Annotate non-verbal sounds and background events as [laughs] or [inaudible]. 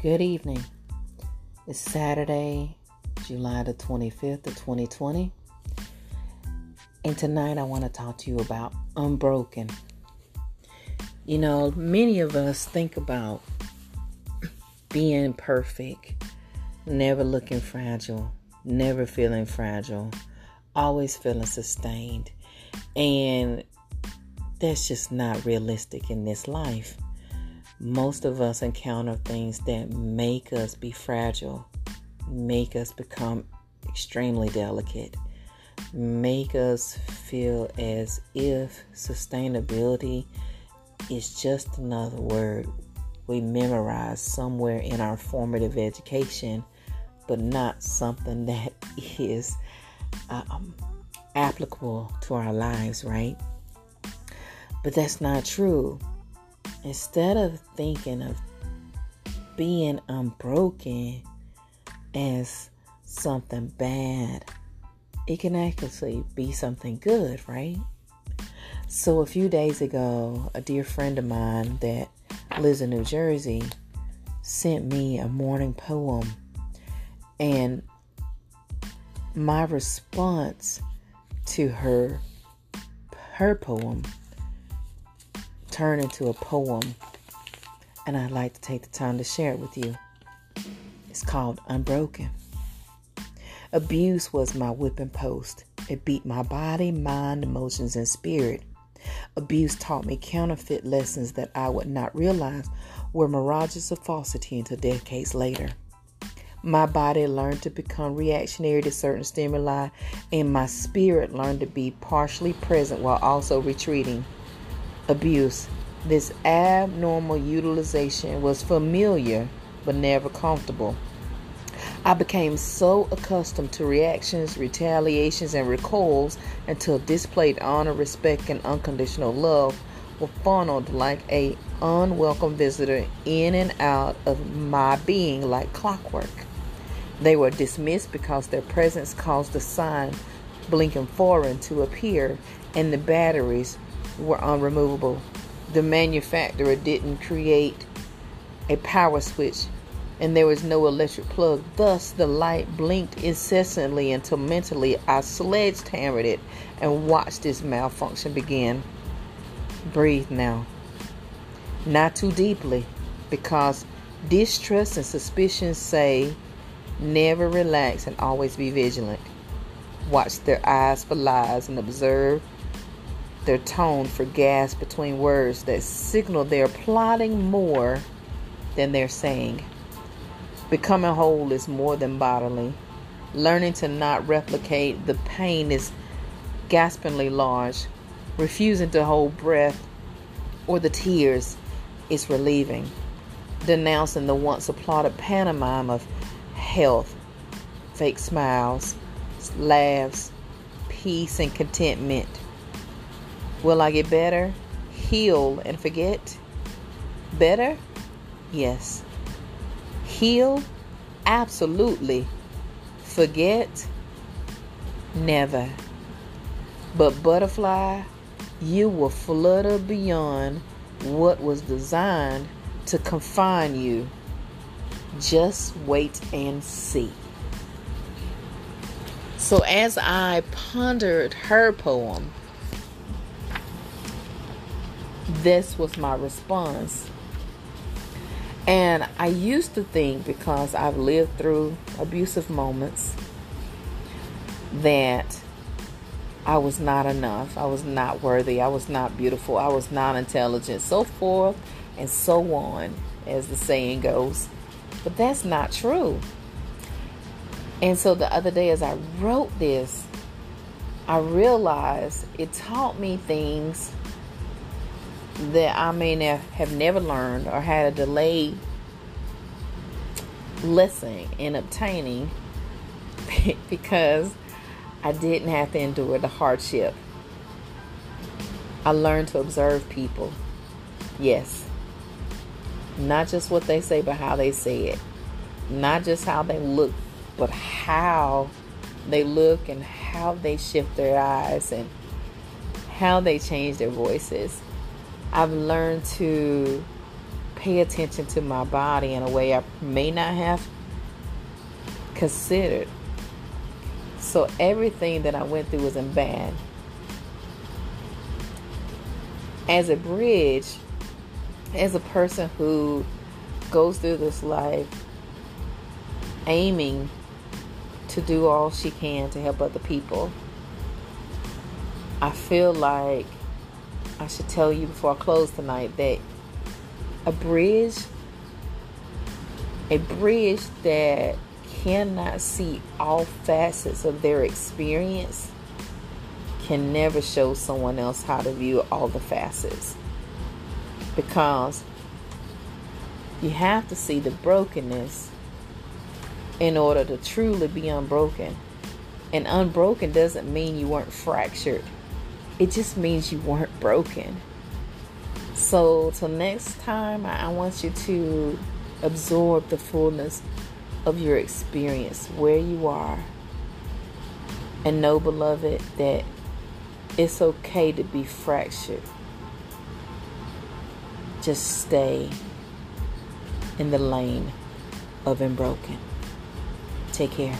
Good evening. It's Saturday, July the 25th of 2020. And tonight I want to talk to you about unbroken. You know, many of us think about being perfect, never looking fragile, never feeling fragile, always feeling sustained. And that's just not realistic in this life most of us encounter things that make us be fragile, make us become extremely delicate, make us feel as if sustainability is just another word we memorize somewhere in our formative education, but not something that [laughs] is um, applicable to our lives, right? But that's not true instead of thinking of being unbroken as something bad, it can actually be something good, right? So, a few days ago, a dear friend of mine that lives in New Jersey sent me a morning poem, and my response to her her poem turn into a poem, and I'd like to take the time to share it with you. It's called Unbroken. Abuse was my whipping post. It beat my body, mind, emotions, and spirit. Abuse taught me counterfeit lessons that I would not realize were mirages of falsity until decades later. My body learned to become reactionary to certain stimuli, and my spirit learned to be partially present while also retreating abuse. This abnormal utilization was familiar but never comfortable. I became so accustomed to reactions, retaliations, and recoils until displayed honor, respect, and unconditional love were funneled like a unwelcome visitor in and out of my being like clockwork. They were dismissed because their presence caused the sign blinking foreign to appear, and the batteries were unremovable. The manufacturer didn't create a power switch and there was no electric plug. Thus, the light blinked incessantly until mentally I sledgehammered it and watched this malfunction begin. Breathe now. Not too deeply, because distrust and suspicion say never relax and always be vigilant. Watch their eyes for lies and observe their tone for gas between words that signal they're plotting more than they're saying. Becoming whole is more than bodily. Learning to not replicate the pain is gaspingly large. Refusing to hold breath or the tears is relieving. Denouncing the once applauded pantomime of health, fake smiles, laughs, peace, and contentment Will I get better? Heal and forget? Better? Yes. Heal? Absolutely. Forget? Never. But, butterfly, you will flutter beyond what was designed to confine you. Just wait and see. So, as I pondered her poem, this was my response. And I used to think because I've lived through abusive moments that I was not enough. I was not worthy. I was not beautiful. I was not intelligent. So forth and so on, as the saying goes. But that's not true. And so the other day, as I wrote this, I realized it taught me things that I may have never learned or had a delayed lesson in obtaining [laughs] because I didn't have to endure the hardship. I learned to observe people. Yes. Not just what they say, but how they say it. Not just how they look, but how they look and how they shift their eyes and how they change their voices. I've learned to pay attention to my body in a way I may not have considered. So everything that I went through was in bad. As a bridge, as a person who goes through this life aiming to do all she can to help other people, I feel like I should tell you before I close tonight that a bridge, a bridge that cannot see all facets of their experience can never show someone else how to view all the facets. Because you have to see the brokenness in order to truly be unbroken. And unbroken doesn't mean you weren't fractured, it just means you weren't broken. So, till next time, I want you to absorb the fullness of your experience where you are. And know, beloved, that it's okay to be fractured. Just stay in the lane of unbroken. Take care.